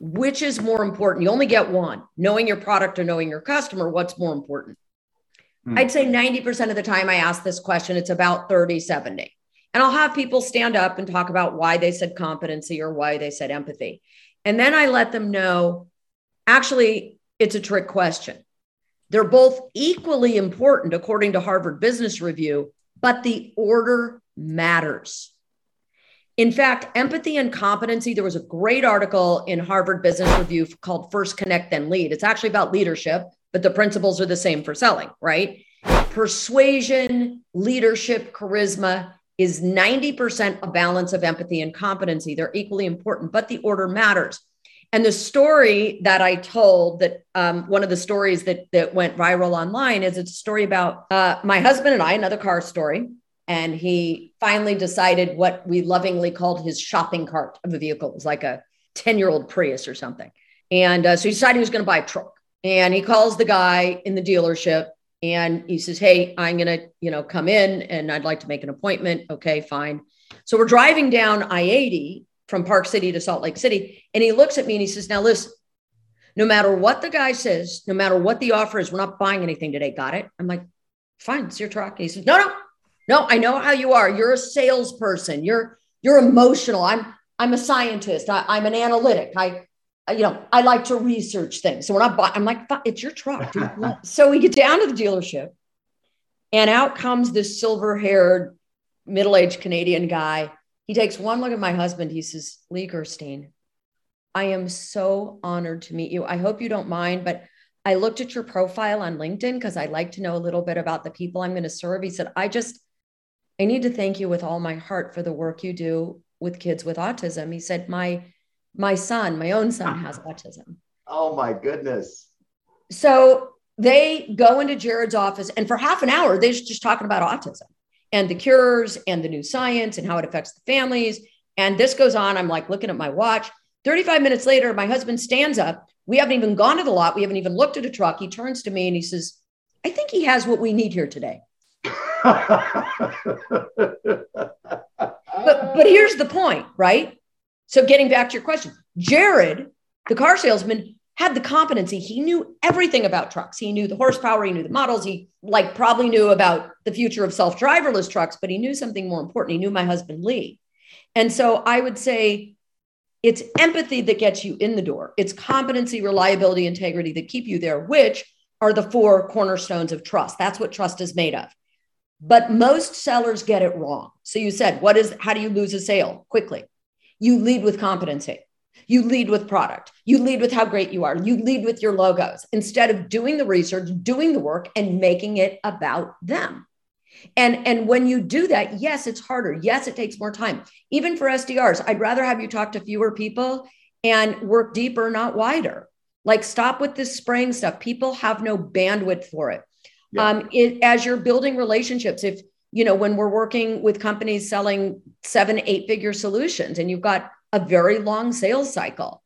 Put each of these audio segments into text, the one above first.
which is more important? You only get one knowing your product or knowing your customer. What's more important? Hmm. I'd say 90% of the time I ask this question, it's about 30, 70. And I'll have people stand up and talk about why they said competency or why they said empathy. And then I let them know actually, it's a trick question. They're both equally important according to Harvard Business Review, but the order matters. In fact, empathy and competency, there was a great article in Harvard Business Review called First Connect, Then Lead. It's actually about leadership, but the principles are the same for selling, right? Persuasion, leadership, charisma is 90% a balance of empathy and competency. They're equally important, but the order matters. And the story that I told that um, one of the stories that that went viral online is it's a story about uh, my husband and I, another car story. And he finally decided what we lovingly called his shopping cart of a vehicle. It was like a 10 year old Prius or something. And uh, so he decided he was going to buy a truck. And he calls the guy in the dealership and he says, Hey, I'm going to, you know, come in and I'd like to make an appointment. Okay, fine. So we're driving down I 80 from Park City to Salt Lake City. And he looks at me and he says, Now listen, no matter what the guy says, no matter what the offer is, we're not buying anything today. Got it? I'm like, Fine, it's your truck. And he says, No, no, no, I know how you are. You're a salesperson. You're you're emotional. I'm I'm a scientist. I, am an analytic. I, you know, I like to research things. So when I buying, I'm like, it's your truck. so we get down to the dealership, and out comes this silver-haired, middle-aged Canadian guy he takes one look at my husband. He says, Lee Gerstein, I am so honored to meet you. I hope you don't mind, but I looked at your profile on LinkedIn because I like to know a little bit about the people I'm going to serve. He said, I just, I need to thank you with all my heart for the work you do with kids with autism. He said, my, my son, my own son has autism. Oh my goodness. So they go into Jared's office and for half an hour, they're just talking about autism and the cures and the new science and how it affects the families. And this goes on. I'm like looking at my watch. 35 minutes later, my husband stands up. We haven't even gone to the lot. We haven't even looked at a truck. He turns to me and he says, I think he has what we need here today. But, but here's the point, right? So, getting back to your question, Jared, the car salesman, had the competency. He knew everything about trucks. He knew the horsepower, he knew the models. He like probably knew about the future of self-driverless trucks, but he knew something more important. He knew my husband Lee. And so I would say it's empathy that gets you in the door. It's competency, reliability, integrity that keep you there, which are the four cornerstones of trust. That's what trust is made of. But most sellers get it wrong. So you said, what is how do you lose a sale quickly? You lead with competency. You lead with product. You lead with how great you are. You lead with your logos instead of doing the research, doing the work, and making it about them. And, and when you do that, yes, it's harder. Yes, it takes more time. Even for SDRs, I'd rather have you talk to fewer people and work deeper, not wider. Like stop with this spraying stuff. People have no bandwidth for it. Yeah. Um, it as you're building relationships, if you know, when we're working with companies selling seven, eight figure solutions and you've got a very long sales cycle.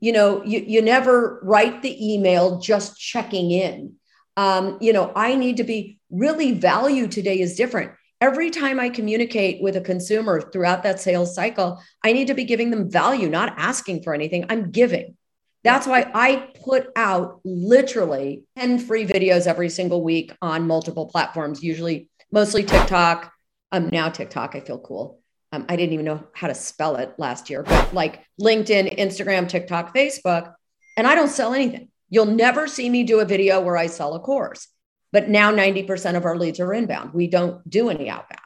You know, you, you never write the email just checking in. Um, you know, I need to be really value today is different. Every time I communicate with a consumer throughout that sales cycle, I need to be giving them value, not asking for anything. I'm giving. That's why I put out literally 10 free videos every single week on multiple platforms, usually mostly TikTok. Um, now TikTok, I feel cool um, I didn't even know how to spell it last year, but like LinkedIn, Instagram, TikTok, Facebook, and I don't sell anything. You'll never see me do a video where I sell a course. But now 90% of our leads are inbound. We don't do any outbound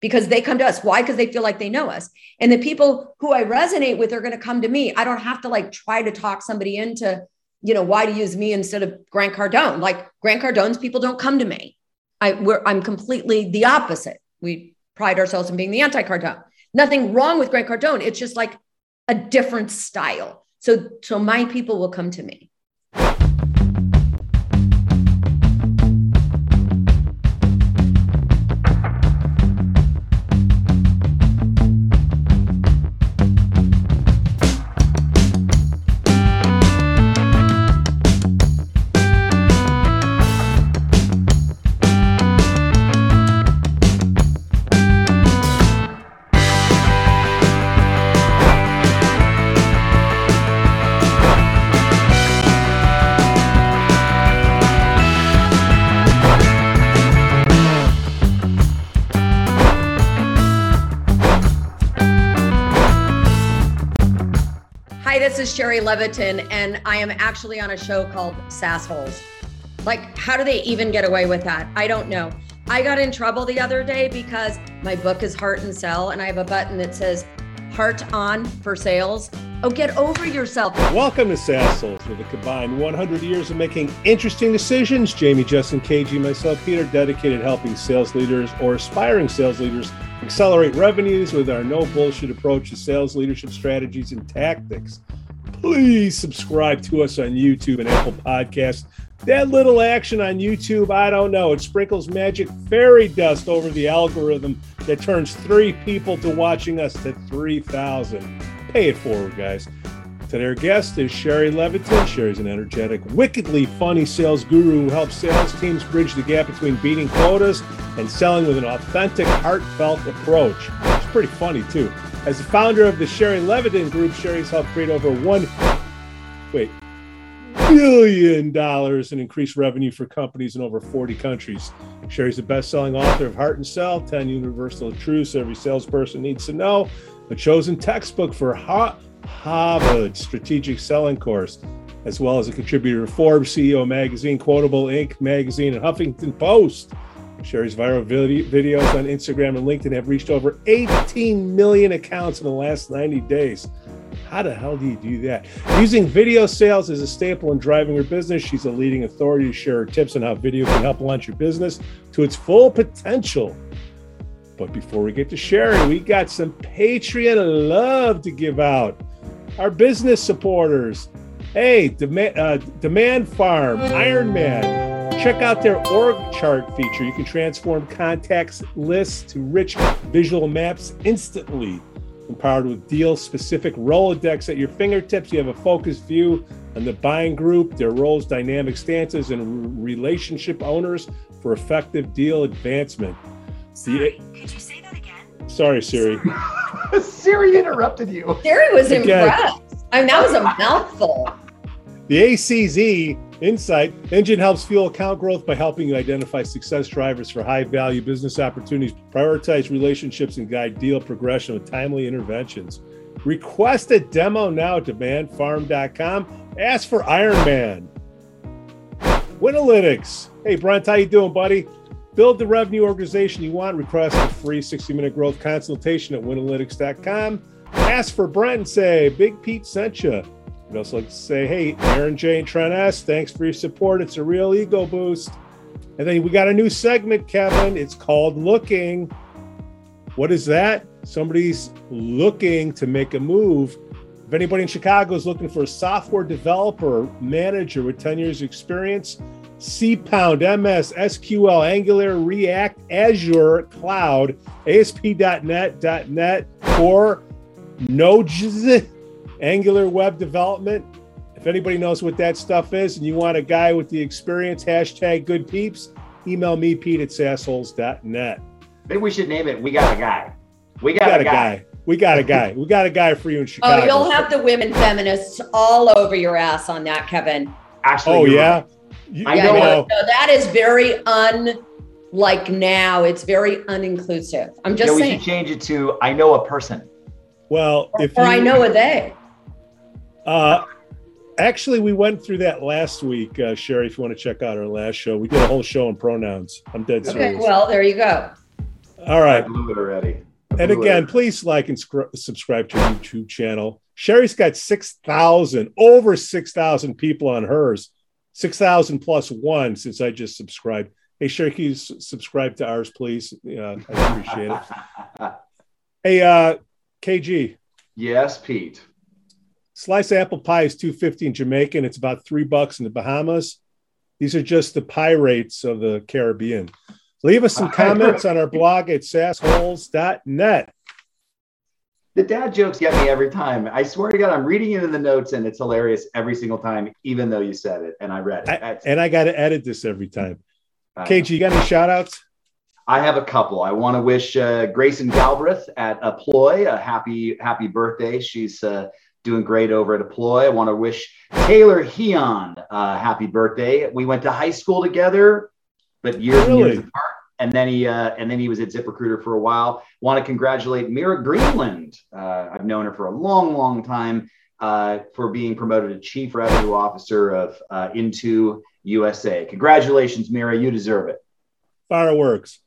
because they come to us. Why? Because they feel like they know us. And the people who I resonate with are going to come to me. I don't have to like try to talk somebody into, you know, why to use me instead of Grant Cardone. Like Grant Cardone's people don't come to me. I, we're, I'm completely the opposite. We pride ourselves in being the anti Cardone. Nothing wrong with Grant Cardone. It's just like a different style. So, so my people will come to me. Shari Levitin, and I am actually on a show called Sassholes. Like, how do they even get away with that? I don't know. I got in trouble the other day because my book is Heart and Sell, and I have a button that says Heart On for sales. Oh, get over yourself. Welcome to Sassholes, with a combined 100 years of making interesting decisions. Jamie, Justin, KG, myself, Peter, dedicated helping sales leaders or aspiring sales leaders accelerate revenues with our no bullshit approach to sales leadership strategies and tactics. Please subscribe to us on YouTube and Apple Podcasts. That little action on YouTube, I don't know. It sprinkles magic fairy dust over the algorithm that turns three people to watching us to 3,000. Pay it forward, guys. Today, our guest is Shari Levitin. Shari's an energetic, wickedly funny sales guru who helps sales teams bridge the gap between beating quotas and selling with an authentic, heartfelt approach. It's pretty funny, too. As the founder of the Shari Levitin Group, Shari's helped create over one, wait, billion dollars in increased revenue for companies in over 40 countries. Shari's a best-selling author of Heart and Sell, 10 Universal Truths Every Salesperson Needs to Know, a chosen textbook for Harvard Strategic Selling Course, as well as a contributor to Forbes, CEO Magazine, Quotable Inc. Magazine, and Huffington Post. Shari's viral videos on Instagram and LinkedIn have reached over 18 million accounts in the last 90 days. How the hell do you do that? Using video sales as a staple in driving her business, she's a leading authority to share her tips on how video can help launch your business to its full potential. But before we get to sharing, we got some Patreon love to give out our business supporters. Hey, uh, Demand Farm, Iron Man. Check out their org chart feature. You can transform contacts lists to rich visual maps instantly. Empowered with deal specific Rolodex at your fingertips, you have a focused view on the buying group, their roles, dynamic stances, and relationship owners for effective deal advancement. Sorry, could you say that again? Sorry, Siri. Siri interrupted you. Siri was Again. impressed. I mean, that was a mouthful. The ACZ Insight engine helps fuel account growth by helping you identify success drivers for high value business opportunities, prioritize relationships, and guide deal progression with timely interventions. Request a demo now at demandfarm.com. Ask for Iron Man. Winalytics. Hey, Brent, how you doing, buddy? Build the revenue organization you want. Request a free 60 minute growth consultation at winalytics.com. Ask for Brent and say, Big Pete sent you. We'd also like to say, hey, Aaron J. and Trent S., thanks for your support. It's a real ego boost. And then we got a new segment, Kevin. It's called Looking. What is that? Somebody's looking to make a move. If anybody in Chicago is looking for a software developer manager with 10 years experience, cPound, MS, SQL, Angular, React, Azure, Cloud, ASP.NET, .NET, or Node, Angular Web Development. If anybody knows what that stuff is and you want a guy with the experience, hashtag good peeps, email me, Pete at sassholes.net. Maybe we should name it We Got a Guy. We got, we got a, guy. guy. We got a guy. We got a guy for you in oh, Chicago. Oh, you'll have the women feminists all over your ass on that, Kevin. Actually, oh yeah. Right. You, I know. know. No, that is very unlike now. It's very uninclusive. I'm just saying. We should change it to I know a person. Well, or, if or you, I know a they. Uh, actually, we went through that last week, uh, Shari. If you want to check out our last show, we did a whole show on pronouns. I'm dead okay, serious. Well, there you go. All right. I blew it already. And again, please like and subscribe to our YouTube channel. Shari's got 6,000, over 6,000 people on hers. 6,000 plus one since I just subscribed. Hey, Shari, can you s- subscribe to ours, please? Yeah, I appreciate it. hey, uh, KG. Yes, Pete. Slice of apple pie is 250 in Jamaican. It's about three bucks in the Bahamas. These are just the pie rates of the Caribbean. Leave us some comments on our blog at sassholes.net. The dad jokes get me every time. I swear to God, I'm reading it in the notes and it's hilarious every single time, even though you said it and I read it. I, and I got to edit this every time. KG, you got any shout outs? I have a couple. I want to wish uh, Grayson Galbraith at Apploy a happy, happy birthday. She's uh, doing great over at Apploy. I want to wish Taylor Heon uh, happy birthday. We went to high school together, but years really? and years apart and then he uh, and then he was at ZipRecruiter for a while. Want to congratulate Mira Greenland. Uh, I've known her for a long, long time. uh, for being promoted to Chief Revenue Officer of uh, Into USA. Congratulations, Mira. You deserve it. Fireworks.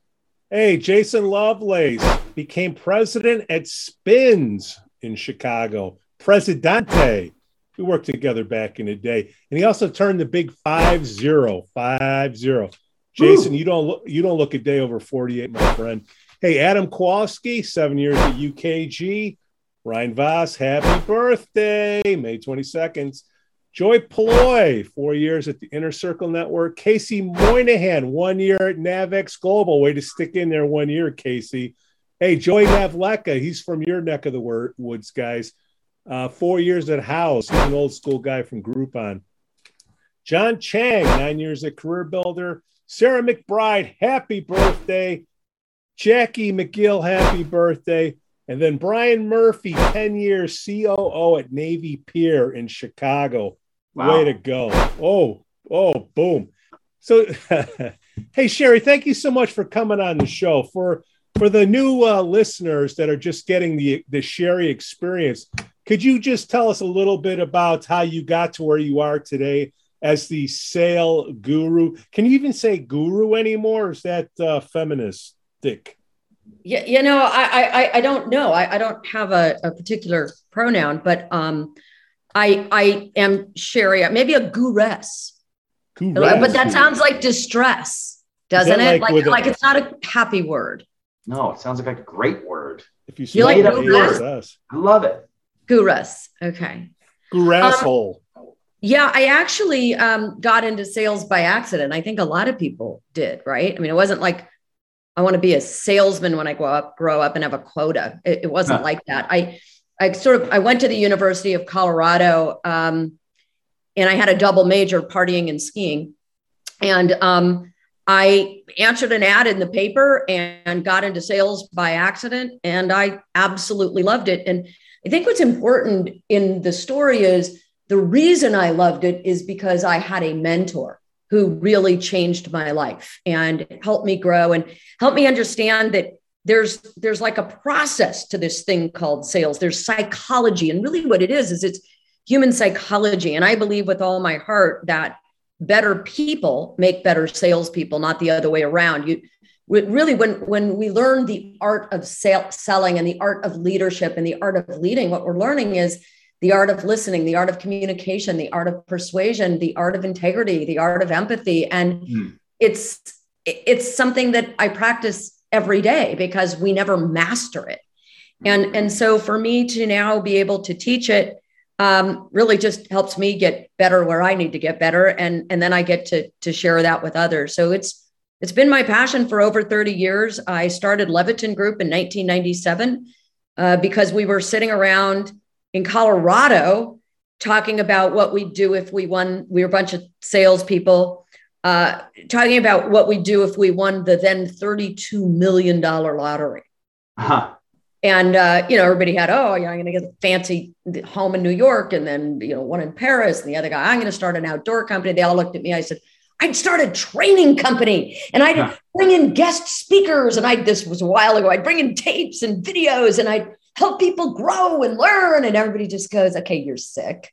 Hey, Jason Lovelace became president at Spins in Chicago. Presidente. We worked together back in the day. And he also turned the big 5 0. 5 0. Jason, you don't look you don't look a day over 48, my friend. Hey, Adam Kowalski, seven years at UKG. Ryan Voss, happy birthday, May 22nd. Joy Ploy, four years at the Inner Circle Network. Casey Moynihan, one year at Navex Global. Way to stick in there one year, Casey. Hey, Joey Navleka, he's from your neck of the woods, guys. Uh, four years at House. He's an old school guy from Groupon. John Chang, nine years at Career Builder. Sarah McBride, happy birthday. Jackie McGill, happy birthday. And then Brian Murphy, 10 years COO at Navy Pier in Chicago. Wow. Way to go. Oh, oh, boom. So, hey, Shari, thank you so much for coming on the show. For for the new uh, listeners that are just getting the the Shari experience, could you just tell us a little bit about how you got to where you are today as the sale guru? Can you even say guru anymore? Or is that uh, feministic? Yeah, you know, I I, I don't know. I, I don't have a, a particular pronoun, but um, I I am Shari, maybe a guress. Gurus. But that sounds like distress, doesn't that it? like Like with like, a- it's not a happy word. No, it sounds like a great word. If you, You say like it, gurus? I love it. Gurus. Okay. Gurasshole. Yeah, I actually um, got into sales by accident. I think a lot of people did, right? I mean, it wasn't like I want to be a salesman when I grow up, grow up and have a quota. It, it wasn't Huh. like that. I, I sort of, I went to the University of Colorado, um, and I had a double major, partying and skiing, and um, I answered an ad in the paper and got into sales by accident, and I absolutely loved it. And I think what's important in the story is the reason I loved it is because I had a mentor who really changed my life and helped me grow and helped me understand that there's there's like a process to this thing called sales. There's psychology, and really what it is is it's human psychology. And I believe with all my heart that better people make better salespeople, not the other way around. You really when when we learn the art of sale, selling and the art of leadership and the art of leading, what we're learning is the art of listening, the art of communication, the art of persuasion, the art of integrity, the art of empathy, and Hmm. it's it's something that I practice every day because we never master it. And and so for me to now be able to teach it um, really just helps me get better where I need to get better, and and then I get to to share that with others. So it's it's been my passion for over 30 years. I started Levitin Group in 1997 uh, because we were sitting around in Colorado talking about what we'd do if we won. We were a bunch of salespeople uh, talking about what we'd do if we won the then $32 million lottery. Huh. And uh, you know, everybody had, oh, yeah, I'm going to get a fancy home in New York, and then you know, one in Paris, and the other guy, I'm going to start an outdoor company. They all looked at me. I said, I'd start a training company, and I'd Huh. bring in guest speakers, and I this was a while ago. I'd bring in tapes and videos, and I'd help people grow and learn. And everybody just goes, okay, you're sick.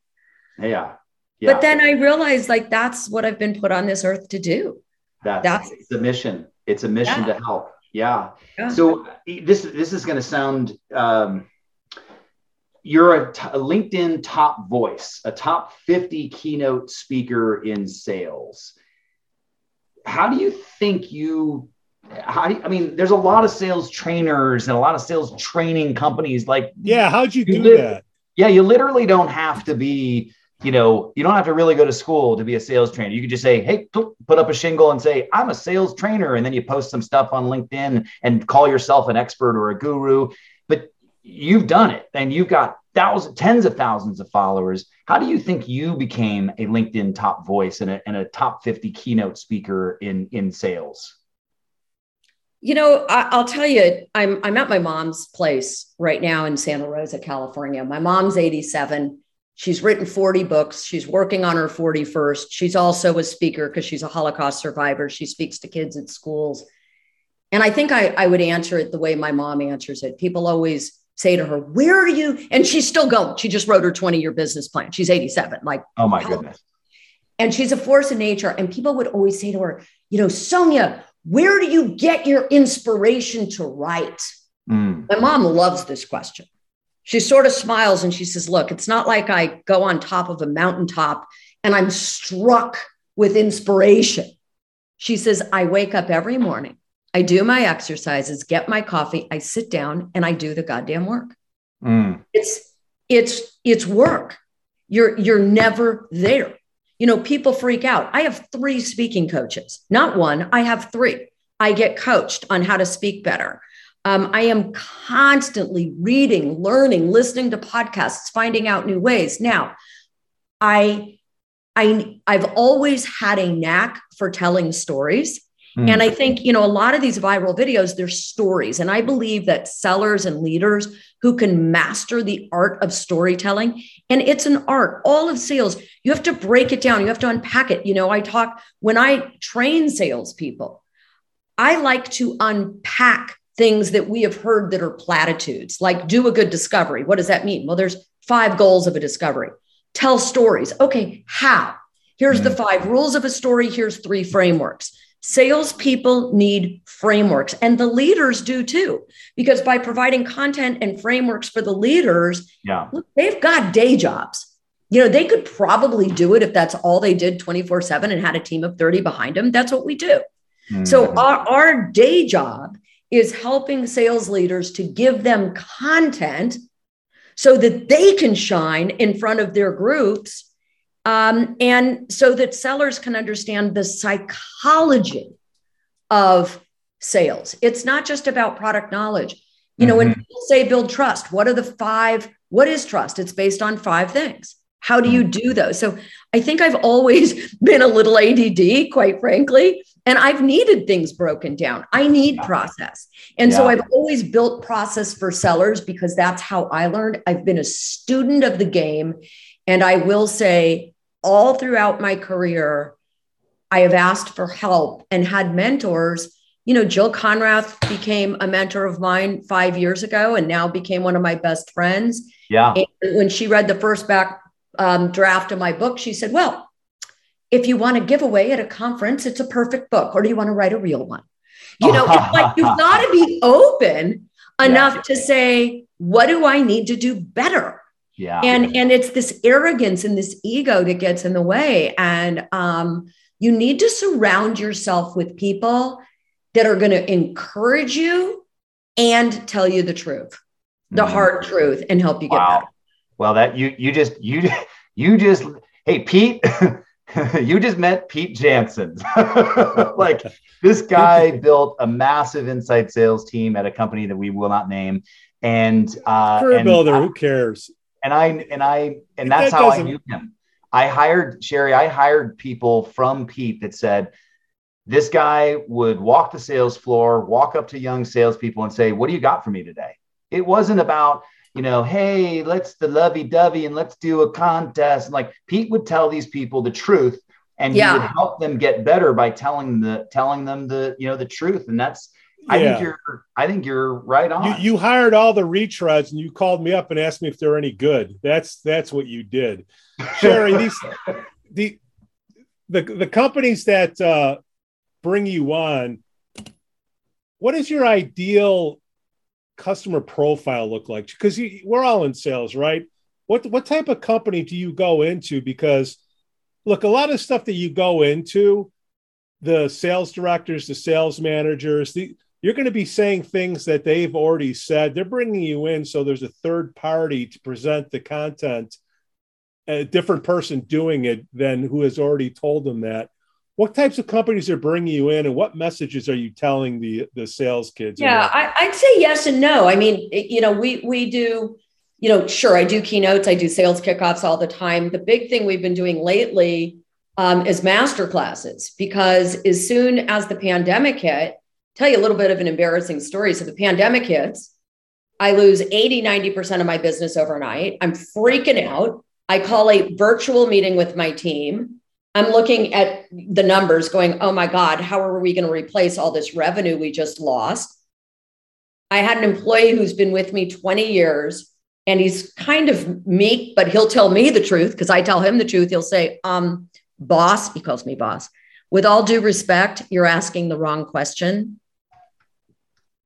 Yeah. Yeah. But then I realized, like, that's what I've been put on this earth to do. that's, that's- it's a mission. It's a mission Yeah. to help. Yeah. Yeah. So this this is going to sound. Um, you're a, t- a LinkedIn top voice, a top 50 keynote speaker in sales. How do you think you? How do you, I mean? There's a lot of sales trainers and a lot of sales training companies. Like, Yeah, how'd you You do live- that? yeah, you literally don't have to be. You know, you don't have to really go to school to be a sales trainer. You could just say, "Hey, put up a shingle and say I'm a sales trainer," and then you post some stuff on LinkedIn and call yourself an expert or a guru. But you've done it, and you've got thousands, tens of thousands of followers. How do you think you became a LinkedIn top voice and a, and a top 50 keynote speaker in in sales? You know, I, I'll tell you, I'm I'm at my mom's place right now in Santa Rosa, California. My mom's 87. She's written 40 books. She's working on her 41st. She's also a speaker because she's a Holocaust survivor. She speaks to kids at schools. And I think I, I would answer it the way my mom answers it. People always say to her, Where are you? And she's still going. She just wrote her 20 year business plan. She's 87. Like, oh my goodness. And she's a force of nature. And people would always say to her, You know, Sonia, where do you get your inspiration to write? Mm. My mom loves this question. She sort of smiles and she says, Look, it's not like I go on top of a mountaintop and I'm struck with inspiration. She says, I wake up every morning, I do my exercises, get my coffee, I sit down and I do the goddamn work. Mm. It's it's it's work. You're you're never there. You know, people freak out. I have three speaking coaches, not one, I have three. I get coached on how to speak better. Um, I am constantly reading, learning, listening to podcasts, finding out new ways. Now, I I I've always had a knack for telling stories. Mm. And I think, you know, a lot of these viral videos, they're stories. And I believe that sellers and leaders who can master the art of storytelling, and it's an art, all of sales, you have to break it down, you have to unpack it. You know, I talk when I train salespeople, I like to unpack things that we have heard that are platitudes, like do a good discovery. What does that mean? Well, there's five goals of a discovery. Tell stories. Okay, how? Here's the five rules of a story. Here's three frameworks. Salespeople need frameworks, and the leaders do too, because by providing content and frameworks for the leaders, Yeah. look, they've got day jobs. You know, they could probably do it if that's all they did 24 7 and had a team of 30 behind them. That's what we do. So Mm. our, our day job is helping sales leaders to give them content so that they can shine in front of their groups um, and so that sellers can understand the psychology of sales. It's not just about product knowledge. You know, when people say build trust, what are the five? What is trust? It's based on five things. How do you do those? So I think I've always been a little ADD, quite frankly, and I've needed things broken down. I need Yeah. process. And so I've always built process for sellers because that's how I learned. I've been a student of the game. And I will say, all throughout my career, I have asked for help and had mentors. You know, Jill Konrath became a mentor of mine five years ago and now became one of my best friends. Yeah. And when she read the first back um, draft of my book, she said, Well, if you want to give away at a conference, it's a perfect book. Or do you want to write a real one? You know, it's like you've got to be open enough to say, What do I need to do better? Yeah. and and it's this arrogance and this ego that gets in the way and um, you need to surround yourself with people that are going to encourage you and tell you the truth the Mhm. hard truth and help you get Wow. better Well, that you you just you you just hey Pete, you just met Pete Jansen. like this guy built a massive inside sales team at a company that we will not name, and uh, Career and builder, I- who cares? And I and I and That that's how I knew him. I hired Shari. I hired people from Pete that said this guy would walk the sales floor, walk up to young salespeople, and say, "What do you got for me today?" It wasn't about you know, hey, let's the lovey dovey and let's do a contest. And like Pete would tell these people the truth, and Yeah. he would help them get better by telling the telling them the you know the truth. And that's I Yeah. think you're I think you're right on. You, you hired all the retreads and you called me up and asked me if they're any good. That's that's what you did. Shari, these the the the companies that uh, bring you on, What is your ideal customer profile look like? Because we're all in sales, right? What what type of company do you go into? Because look, a lot of stuff that you go into, the sales directors, the sales managers, the you're going to be saying things that they've already said. They're bringing you in, so there's a third party to present the content, a different person doing it than who has already told them that. What types of companies are bringing you in, and what messages are you telling the the sales kids? yeah I, i'd say yes and no i mean you know we we do you know sure i do keynotes i do sales kickoffs all the time the big thing we've been doing lately um, is master classes because as soon as the pandemic hit tell you a little bit of an embarrassing story so the pandemic hits i lose 80 90% of my business overnight i'm freaking out i call a virtual meeting with my team I'm looking at the numbers going, oh my God, how are we going to replace all this revenue we just lost? I had an employee who's been with me 20 years and he's kind of meek, but he'll tell me the truth because I tell him the truth. He'll say, um, boss, he calls me boss. With all due respect, you're asking the wrong question.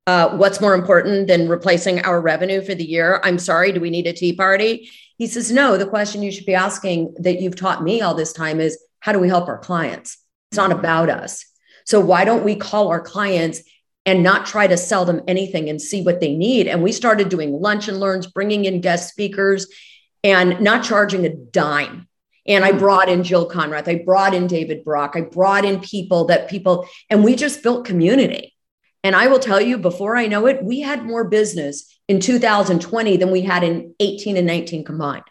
Uh, what's more important than replacing our revenue for the year? I'm sorry, do we need a tea party? He says, No, the question you should be asking that you've taught me all this time is how do we help our clients? It's not about us. So why don't we call our clients and not try to sell them anything and see what they need? And we started doing lunch and learns, bringing in guest speakers and not charging a dime. And I hmm. brought in Jill Konrath, I brought in David Brock, I brought in people that people, and we just built community. And I will tell you, before I know it, we had more business in 2020 than we had in 18 and 19 combined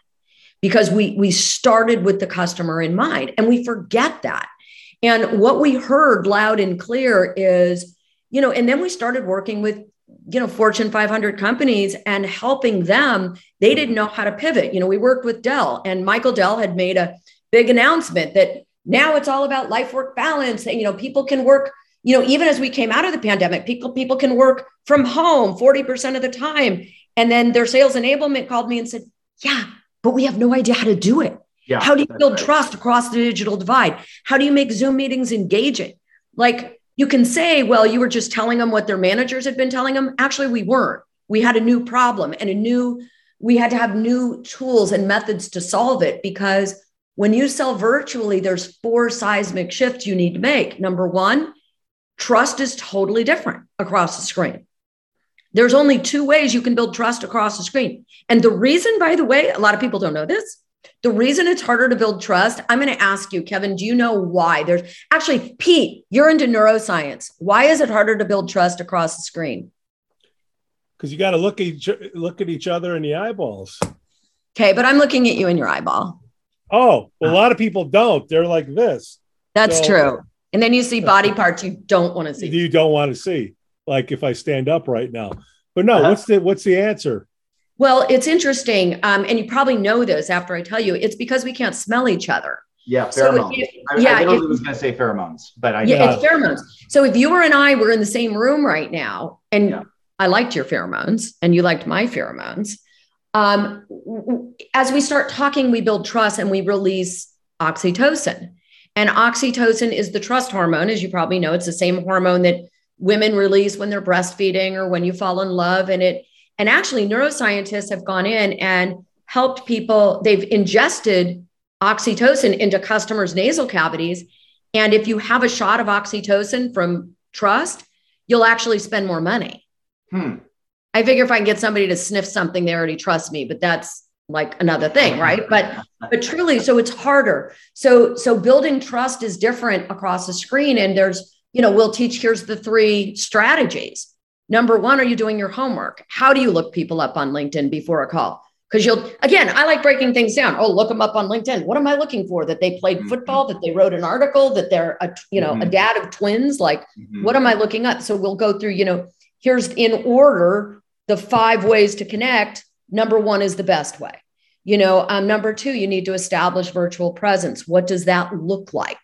because we we started with the customer in mind and we forget that. And what we heard loud and clear is, you know, and then we started working with you know fortune 500 companies and helping them they didn't know how to pivot you know we worked with dell and michael dell had made a big announcement that now it's all about life work balance and you know people can work you know, even as we came out of the pandemic, people people can work from home 40% of the time. And then their sales enablement called me and said, Yeah, but we have no idea how to do it. Yeah, how do you build right. trust across the digital divide? How do you make Zoom meetings engaging? Like you can say, well, you were just telling them what their managers had been telling them. Actually, we weren't. We had a new problem and a new, we had to have new tools and methods to solve it because when you sell virtually, there's four seismic shifts you need to make. Number one, Trust is totally different across the screen. There's only two ways you can build trust across the screen. And the reason, by the way, a lot of people don't know this. The reason it's harder to build trust, I'm going to ask you, Kevin, do you know why? There's actually, Pete, you're into neuroscience. Why is it harder to build trust across the screen? Because you got to look at each, look at each other in the eyeballs. Okay, but I'm looking at you in your eyeball. Oh, well, a lot of people don't. They're like this. That's so, true. And then you see body parts you don't want to see. You don't want to see, like if I stand up right now. But no, uh-huh. what's the what's the answer? Well, it's interesting, um, and you probably know this after I tell you. It's because we can't smell each other. Yeah, pheromones. So you, I, yeah, I literally was going to say pheromones, but I yeah, it's pheromones. So if you and I were in the same room right now, and yeah. I liked your pheromones, and you liked my pheromones, um, as we start talking, we build trust and we release oxytocin. And oxytocin is the trust hormone, as you probably know. It's the same hormone that women release when they're breastfeeding or when you fall in love. And it, and actually, neuroscientists have gone in and helped people. They've ingested oxytocin into customers' nasal cavities. And if you have a shot of oxytocin from trust, you'll actually spend more money. Hmm. I figure if I can get somebody to sniff something, they already trust me, but that's like another thing right but but truly so it's harder so so building trust is different across the screen and there's you know we'll teach here's the three strategies number one are you doing your homework? How do you look people up on linkedin before a call? Because you'll again i like breaking things down. Oh look them up on linkedin. What am i looking for? That they played mm-hmm. football that they wrote an article that they're a you know mm-hmm. a dad of twins? Like mm-hmm. what am i looking up? So we'll go through you know here's in order the five ways to connect. Number one is the best way. You know um, number two you need to establish virtual presence. What does that look like?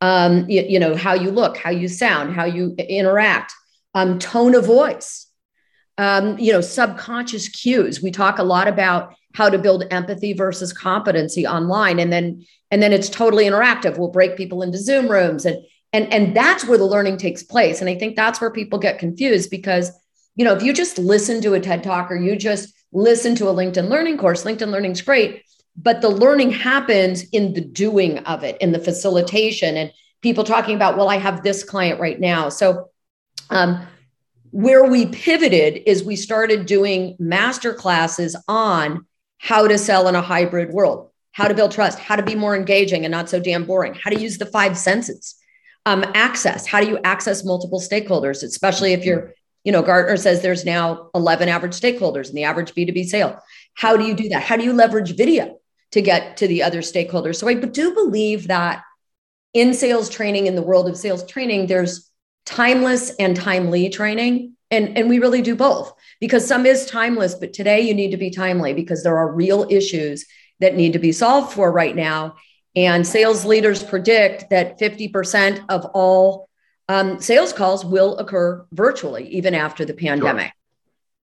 Um, you, you, know how you look how you sound how you interact um, tone of voice um, you know subconscious cues we talk a lot about how to build empathy versus competency online and then and then it's totally interactive we'll break people into zoom rooms and and and that's where the learning takes place and i think that's where people get confused because you know if you just listen to a ted talk or you just listen to a LinkedIn learning course. LinkedIn learning's great, but the learning happens in the doing of it, in the facilitation, and people talking about, well, I have this client right now. So, um, where we pivoted is we started doing master classes on how to sell in a hybrid world, how to build trust, how to be more engaging and not so damn boring, how to use the five senses. Um, access, how do you access multiple stakeholders, especially if you're you know, Gartner says there's now 11 average stakeholders in the average B2B sale. How do you do that? How do you leverage video to get to the other stakeholders? So I do believe that in sales training, in the world of sales training, there's timeless and timely training. And, and we really do both because some is timeless, but today you need to be timely because there are real issues that need to be solved for right now. And sales leaders predict that 50% of all um, sales calls will occur virtually even after the pandemic.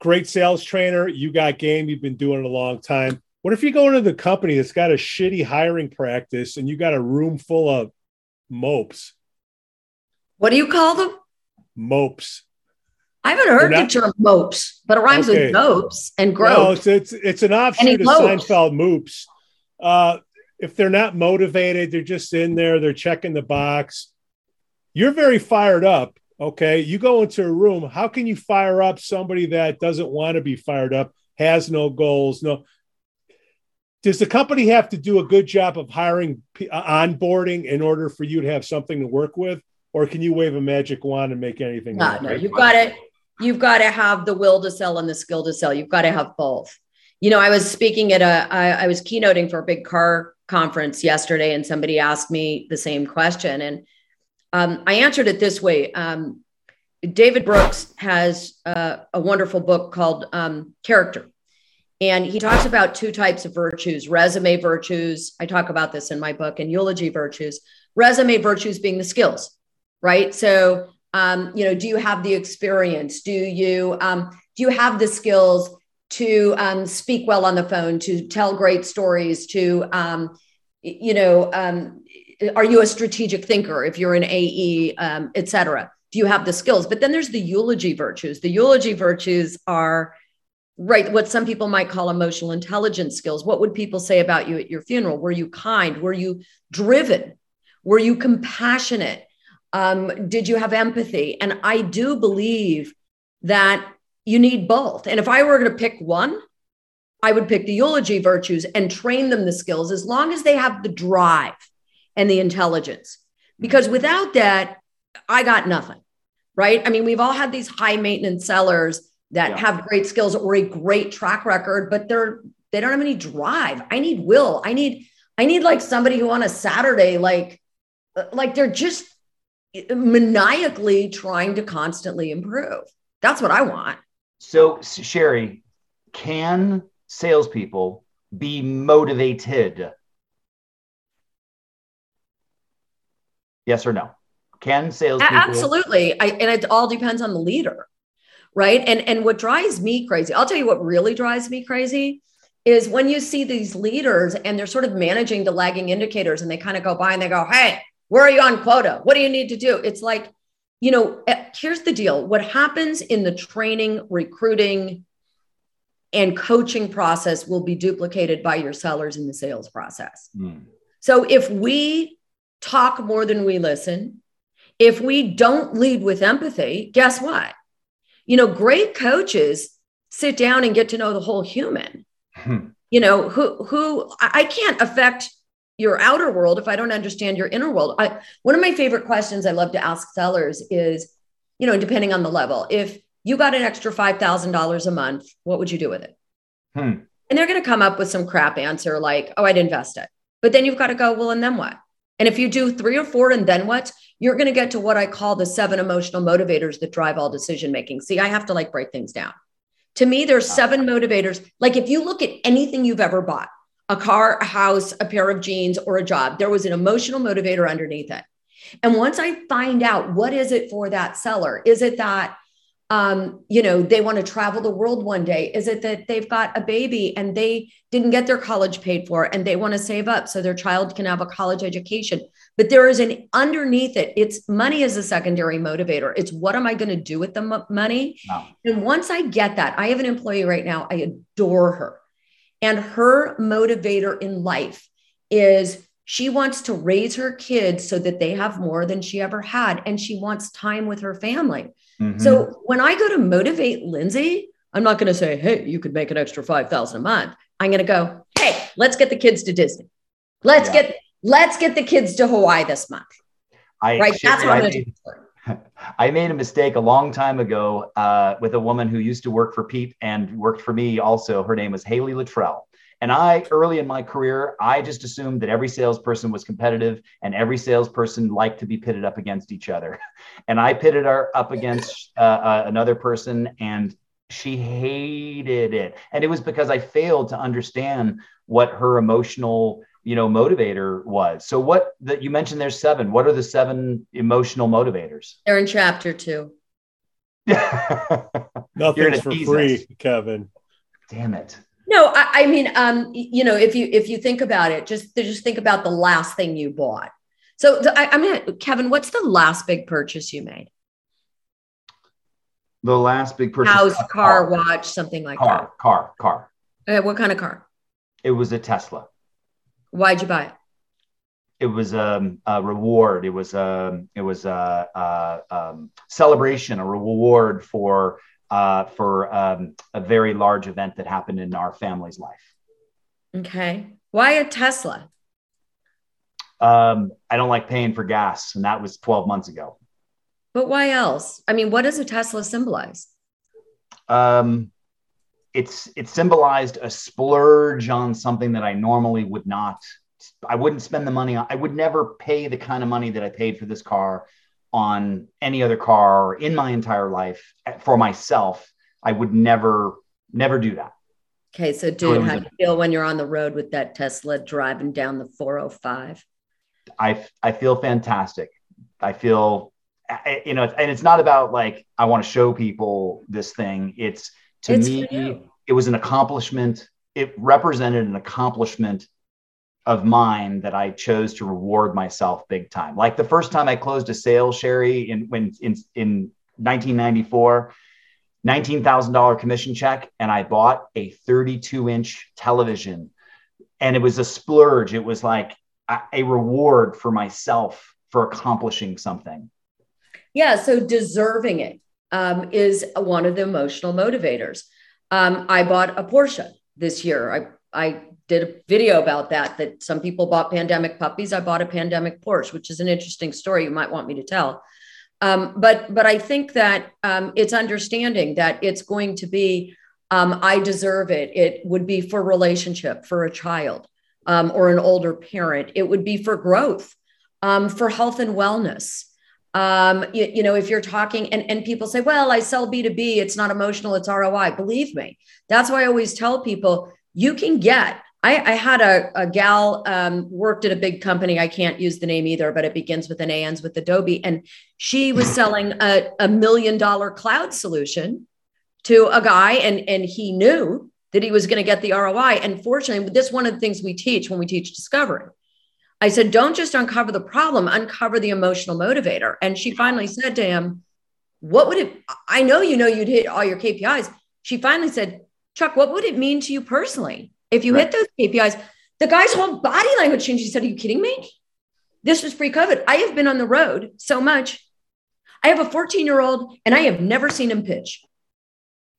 great sales trainer. You got game. You've been doing it a long time. What if you go into the company that's got a shitty hiring practice and you got a room full of mopes? What do you call them? Mopes. I haven't heard They're the term mopes, but it rhymes Okay. with mopes and No, it's, it's it's an offshoot of? Seinfeld moops. Uh, if they're not motivated, they're just in there, they're checking the box. You're very fired up. Okay. You go into a room, how can you fire up somebody that doesn't want to be fired up, has no goals? No. Does the company have to do a good job of hiring, uh, onboarding in order for you to have something to work with? Or can you wave a magic wand and make anything No, happen? no, you've got to you've got to have the will to sell and the skill to sell. You've got to have both. You know, I was speaking at a I, I was keynoting for a big car conference yesterday, and somebody asked me the same question, and um, I answered it this way. Um, David Brooks has uh, a wonderful book called um, Character. And he talks about two types of virtues resume virtues. I talk about this in my book, and eulogy virtues. Resume virtues being the skills, right? So, um, you know, do you have the experience? Do you um, do you have the skills to um, speak well on the phone, to tell great stories, to um, you know, um, are you a strategic thinker? If you're an AE, um, et cetera, do you have the skills? But then there's the eulogy virtues. The eulogy virtues are right what some people might call emotional intelligence skills what would people say about you at your funeral were you kind were you driven were you compassionate um, did you have empathy? And i do believe that you need both. And if i were going to pick one i would pick the eulogy virtues and train them the skills as long as they have the drive and the intelligence. Because without that i got nothing right? I mean we've all had these high maintenance sellers that Yeah. have great skills or a great track record but they're they don't have any drive. I need will. I need i need like somebody who on a saturday like like they're just maniacally trying to constantly improve that's what i want So, Shari, can salespeople be motivated? Yes or no? Can salespeople? absolutely I, and it all depends on the leader right and and what drives me crazy i'll tell you what really drives me crazy is when you see these leaders and they're sort of managing the lagging indicators and they kind of go by and they go hey where are you on quota what do you need to do it's like you know eh, here's the deal what happens in the training recruiting and coaching process will be duplicated by your sellers in the sales process Hmm. so if we talk more than we listen, if we don't lead with empathy, guess what? You know, great coaches sit down and get to know the whole human. Hmm. You know, who who I can't affect your outer world if I don't understand your inner world. I one of my favorite questions I love to ask sellers is, you know, depending on the level, if you got an extra $5,000 a month, what would you do with it? Hmm. And they're going to come up with some crap answer like, oh, I'd invest it. But then you've got to go, well, and then what? And if you do three or four and then what, you're going to get to what I call the seven emotional motivators that drive all decision making. See, I have to like break things down. To me, there's seven motivators. Like if you look at anything you've ever bought, a car, a house, a pair of jeans, or a job, there was an emotional motivator underneath it. And once I find out what is it for that seller, is it that um, you know, they want to travel the world one day? Is it that they've got a baby and they didn't get their college paid for and they want to save up so their child can have a college education? But there is an underneath it, it's money is a secondary motivator. It's what am I going to do with the mo- money? Wow. And once I get that, I have an employee right now, I adore her. And her motivator in life is she wants to raise her kids so that they have more than she ever had. And she wants time with her family. Mhm. So when I go to motivate Lindsay, I'm not going to say, "Hey, you could make an extra five thousand a month." I'm going to go, "Hey, let's get the kids to Disney. Let's Yeah. get let's get the kids to Hawaii this month." I, Right? That's what I'm going to do. I made a mistake a long time ago uh, with a woman who used to work for Pete and worked for me also. Her name was Haley Luttrell. And I, early in my career, I just assumed that every salesperson was competitive and every salesperson liked to be pitted up against each other. And I pitted her up against uh, uh, another person, and she hated it. And it was because I failed to understand what her emotional, you know, motivator was. So, what that you mentioned? There's seven. What are the seven emotional motivators? They're in chapter two. Nothing's gonna for tease free, us. Kevin. Damn it. No, I, I mean, um, you know, if you if you think about it, just just think about the last thing you bought. So the, I, I mean, Kevin, what's the last big purchase you made? The last big purchase. House, a car, watch, something like that. car, car, car. that. Uh, what kind of car? It was a Tesla. Why'd you buy it? It was um, a reward. It was um, it was a, a um, celebration, a reward for uh, for um, a very large event that happened in our family's life. Okay. Why a Tesla? Um, I don't like paying for gas, and that was 12 months ago. But why else? I mean, what does a Tesla symbolize? Um, it's it symbolized a splurge on something that I normally would not. I wouldn't spend the money on. I would never pay the kind of money that I paid for this car on any other car in my entire life for myself. I would never never do that. Okay, so dude, how do you feel when you're on the road with that Tesla driving down the 405? I I feel fantastic. I feel you know, and it's not about like I want to show people this thing. It's to It's me, it was an accomplishment. It represented an accomplishment of mine that I chose to reward myself big time. Like the first time I closed a sale, Shari, in when in in 1994, $19,000 commission check, and I bought a 32 inch television. And it was a splurge. It was like a, a reward for myself for accomplishing something. Yeah, so deserving it um, is one of the emotional motivators. Um, I bought a Porsche this year. I I did a video about that. That some people bought pandemic puppies. I bought a pandemic Porsche, which is an interesting story. You might want me to tell. Um, but but I think that um, it's understanding that it's going to be. Um, I deserve it. It would be for relationship for a child um, or an older parent. It would be for growth, um, for health and wellness um you, you know if you're talking and, and people say well i sell b2b it's not emotional it's roi believe me that's why i always tell people you can get i, I had a, a gal um, worked at a big company i can't use the name either but it begins with an a ends with adobe and she was selling a, a million dollar cloud solution to a guy and and he knew that he was going to get the roi and fortunately this is one of the things we teach when we teach discovery I said, don't just uncover the problem, uncover the emotional motivator. And she finally said to him, What would it? I know you know you'd hit all your KPIs. She finally said, Chuck, what would it mean to you personally if you hit those KPIs? The guy's whole body language changed. He said, Are you kidding me? This was pre COVID. I have been on the road so much. I have a 14 year old and I have never seen him pitch.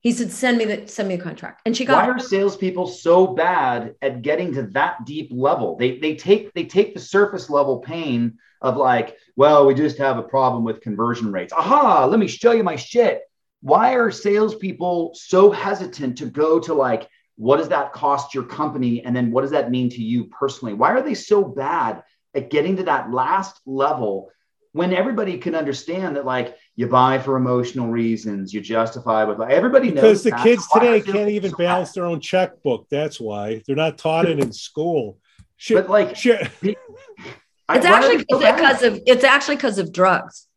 He said, Send me the send me a contract. And she got Why are salespeople so bad at getting to that deep level? They they take they take the surface level pain of like, well, we just have a problem with conversion rates. Aha, let me show you my shit. Why are salespeople so hesitant to go to like, what does that cost your company? And then what does that mean to you personally? Why are they so bad at getting to that last level when everybody can understand that like you buy for emotional reasons, you justify with like everybody knows Because the kids Why today can't even balance their own checkbook. That's why they're not taught it in school. Shit, But like, shit. It's actually they so bad? because of it's actually because of drugs.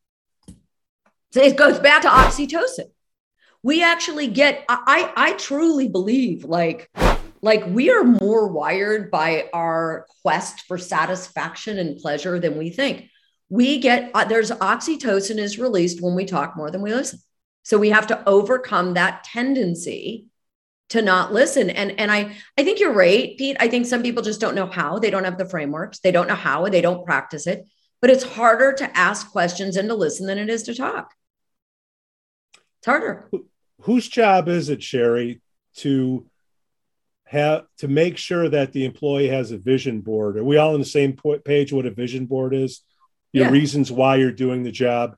So it goes back to oxytocin. We actually get. I I I truly believe like like we are more wired by our quest for satisfaction and pleasure than we think. We get uh, there's oxytocin is released when we talk more than we listen. So we have to overcome that tendency to not listen. And and I I think you're right, Pete. I think some people just don't know how. They don't have the frameworks. They don't know how. They don't practice it. But it's harder to ask questions and to listen than it is to talk. It's harder. whose job is it, Shari, to have to make sure that the employee has a vision board? Are we all on the same page? What a vision board is? Your Yeah. reasons why you're doing the job.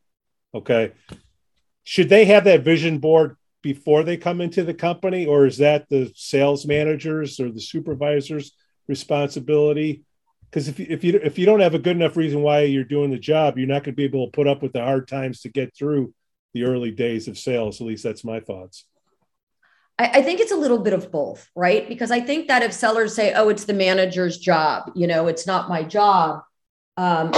Okay. Should they have that vision board before they come into the company, or is that the sales managers or the supervisors' responsibility? Because if you, if you if you don't have a good enough reason why you're doing the job, you're not going to be able to put up with the hard times to get through the early days of sales. At least that's my thoughts. I, I think it's a little bit of both, right? Because I think that if sellers say, "Oh, it's the manager's job," you know, it's not my job. Um,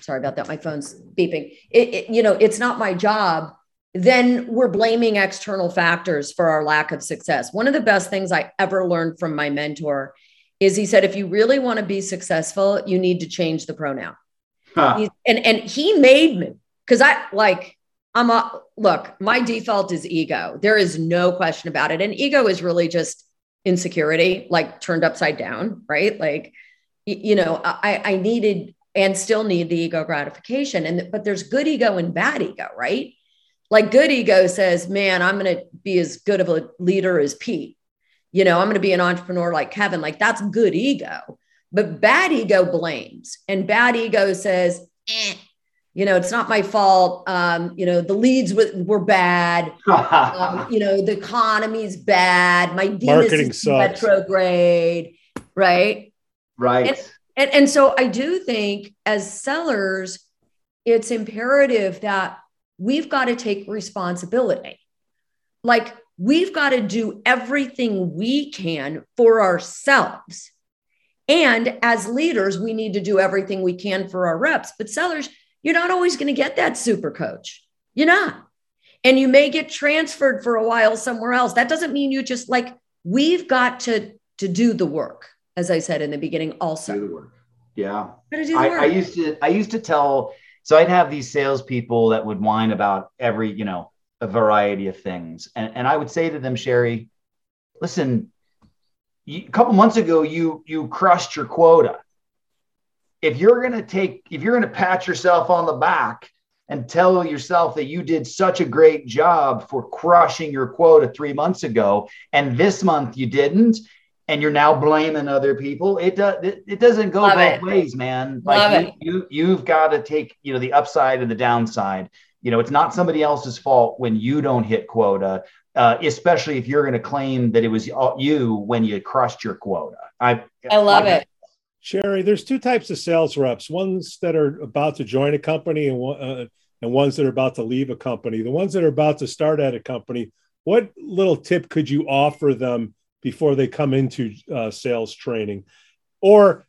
sorry about that. My phone's beeping. It, it, you know, it's not my job. then we're blaming external factors for our lack of success. One of the best things I ever learned from my mentor is he said, if you really want to be successful, you need to change the pronoun. Huh. And and he made me because I like I'm a look, my default is ego. There is no question about it. And ego is really just insecurity, like turned upside down, right? Like, you know, I, I needed and still need the ego gratification. And but there's good ego and bad ego, right? Like good ego says, man, I'm gonna be as good of a leader as Pete. You know, I'm gonna be an entrepreneur like Kevin. Like that's good ego. But bad ego blames, and bad ego says, eh, you know, it's not my fault. Um, you know, the leads were, were bad. Um, you know, the economy's bad. My Venus Marketing is sucks. retrograde, right? right. And, and so I do think as sellers, it's imperative that we've got to take responsibility. Like we've got to do everything we can for ourselves. And as leaders, we need to do everything we can for our reps. But sellers, you're not always going to get that super coach. You're not. And you may get transferred for a while somewhere else. That doesn't mean you just like, we've got to, to do the work, as I said in the beginning, also. Do the work. Yeah. Gotta do the I, work. I used to I used to tell so I'd have these salespeople that would whine about every, you know, a variety of things. And and I would say to them, Shari, listen, you, a couple months ago you you crushed your quota. If you're gonna take, if you're gonna pat yourself on the back and tell yourself that you did such a great job for crushing your quota three months ago, and this month you didn't, and you're now blaming other people, it does it, it doesn't go Love both it. ways, man. Love Like it. you, you you've got to take you know the upside and the downside. You know, it's not somebody else's fault when you don't hit quota, uh, especially if you're going to claim that it was you when you crushed your quota. I I love like- it. Shari, there's two types of sales reps: ones that are about to join a company, and one, uh, and ones that are about to leave a company. The ones that are about to start at a company, what little tip could you offer them before they come into uh, sales training, or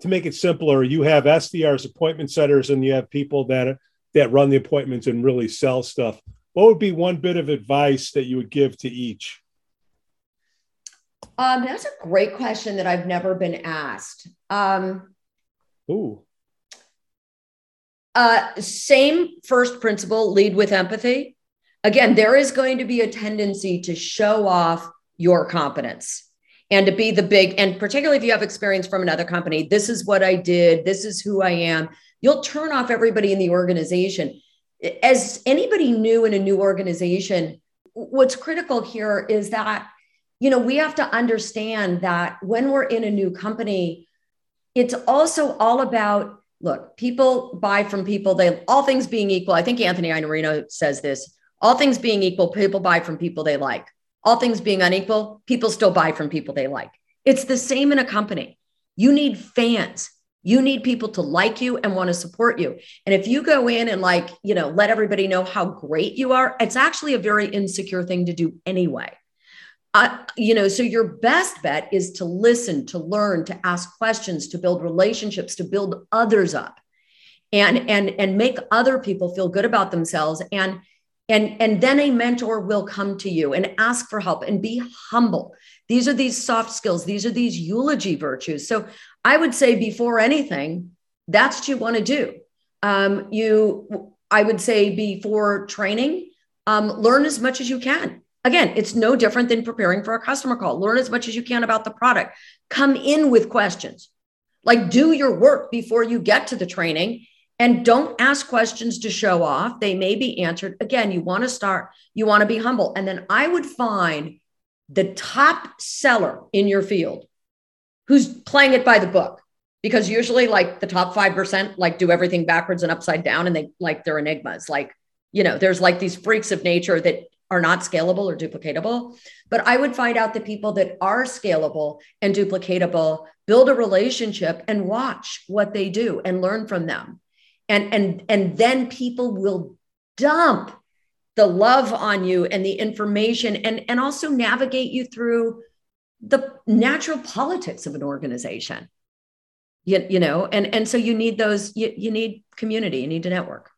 to make it simpler, you have SDRs, appointment setters, and you have people that that run the appointments and really sell stuff. What would be one bit of advice that you would give to each? Um, that's a great question that I've never been asked. Um, Ooh, uh, same first principle lead with empathy. Again, there is going to be a tendency to show off your competence and to be the big, and particularly if you have experience from another company, this is what I did, this is who I am. You'll turn off everybody in the organization. As anybody new in a new organization, what's critical here is that, you know, we have to understand that when we're in a new company, it's also all about look, people buy from people. They all things being equal. I think Anthony Iannarino says this. All things being equal, people buy from people they like. All things being unequal, people still buy from people they like. It's the same in a company. You need fans. You need people to like you and want to support you. And if you go in and like, you know, let everybody know how great you are, it's actually a very insecure thing to do anyway. Uh, you know, so your best bet is to listen, to learn, to ask questions, to build relationships, to build others up, and and and make other people feel good about themselves. And and and then a mentor will come to you and ask for help and be humble. These are these soft skills. These are these eulogy virtues. So I would say before anything, that's what you want to do. Um, you, I would say before training, um, learn as much as you can. Again, it's no different than preparing for a customer call. Learn as much as you can about the product. Come in with questions. Like do your work before you get to the training and don't ask questions to show off. They may be answered. Again, you want to start, you want to be humble. And then I would find the top seller in your field who's playing it by the book because usually like the top 5% like do everything backwards and upside down and they like they're enigmas like you know there's like these freaks of nature that are not scalable or duplicatable but i would find out the people that are scalable and duplicatable build a relationship and watch what they do and learn from them and and and then people will dump the love on you and the information and and also navigate you through the natural politics of an organization you, you know and and so you need those you, you need community you need to network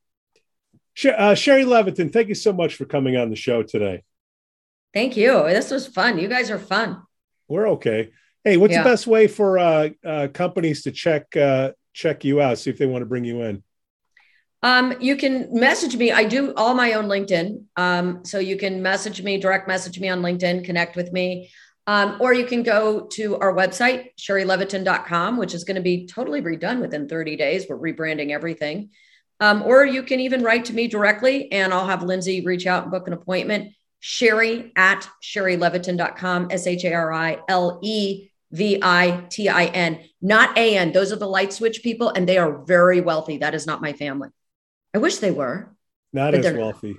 uh, Shari Levitin, thank you so much for coming on the show today. Thank you. This was fun. You guys are fun. We're okay. Hey, what's Yeah. the best way for uh, uh, companies to check uh, check you out, see if they want to bring you in? Um, you can message me. I do all my own LinkedIn. Um, so you can message me, direct message me on LinkedIn, connect with me. Um, or you can go to our website, sharilevitin.com, which is going to be totally redone within 30 days. We're rebranding everything. Um, or you can even write to me directly and I'll have Lindsay reach out and book an appointment. Shari at sharilevitin.com, S H A R I L E V I T I N, not A N. Those are the light switch people, and they are very wealthy. That is not my family. I wish they were. Not as they're not. wealthy.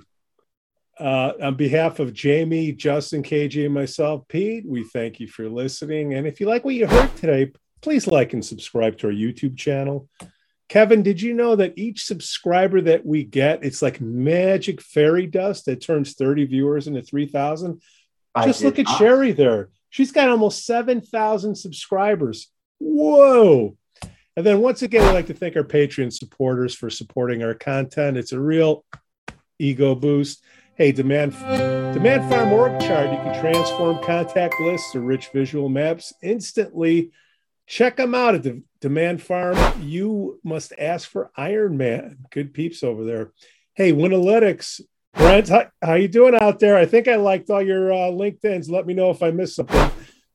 Uh, on behalf of Jamie, Justin, KG, and myself, Pete, we thank you for listening. And if you like what you heard today, please like and subscribe to our YouTube channel. Kevin, did you know that each subscriber that we get, it's like magic fairy dust that turns 30 viewers into 3,000? Just look at not. Shari there. She's got almost 7,000 subscribers. Whoa. And then once again, we'd like to thank our Patreon supporters for supporting our content. It's a real ego boost. Hey, Demand Demand Farm Org Chart, you can transform contact lists to rich visual maps instantly. Check them out at the Demand Farm. You must ask for Iron Man. Good peeps over there. Hey, Winalytics, Brent, how, how you doing out there? I think I liked all your uh, LinkedIn's. Let me know if I missed something.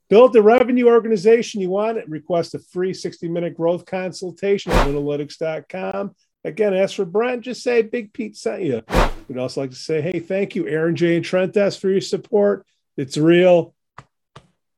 Build the revenue organization you want. And request a free 60 minute growth consultation at winalytics.com. Again, ask for Brent. Just say Big Pete sent you. We'd also like to say, hey, thank you, Aaron J. and Trent S. for your support. It's real.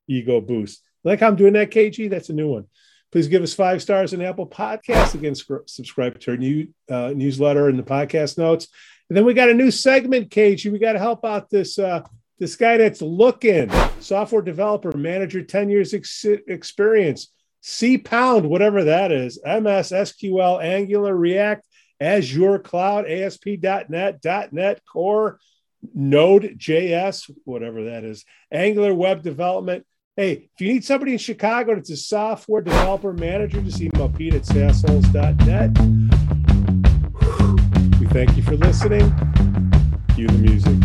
Ego boost. Like I'm doing that, KG? That's a new one. Please give us five stars on Apple Podcasts. Again, scr- subscribe to our new uh, newsletter and the podcast notes. And then we got a new segment, KG. We got to help out this uh, this guy that's looking software developer, manager, 10 years ex- experience, C pound, whatever that is, MS, SQL, Angular, React, Azure Cloud, ASP.NET, .NET Core, Node.js, whatever that is, Angular web development. Hey, if you need somebody in Chicago that's a software developer manager, just email Pete at sassholes.net. We thank you for listening. Cue the music.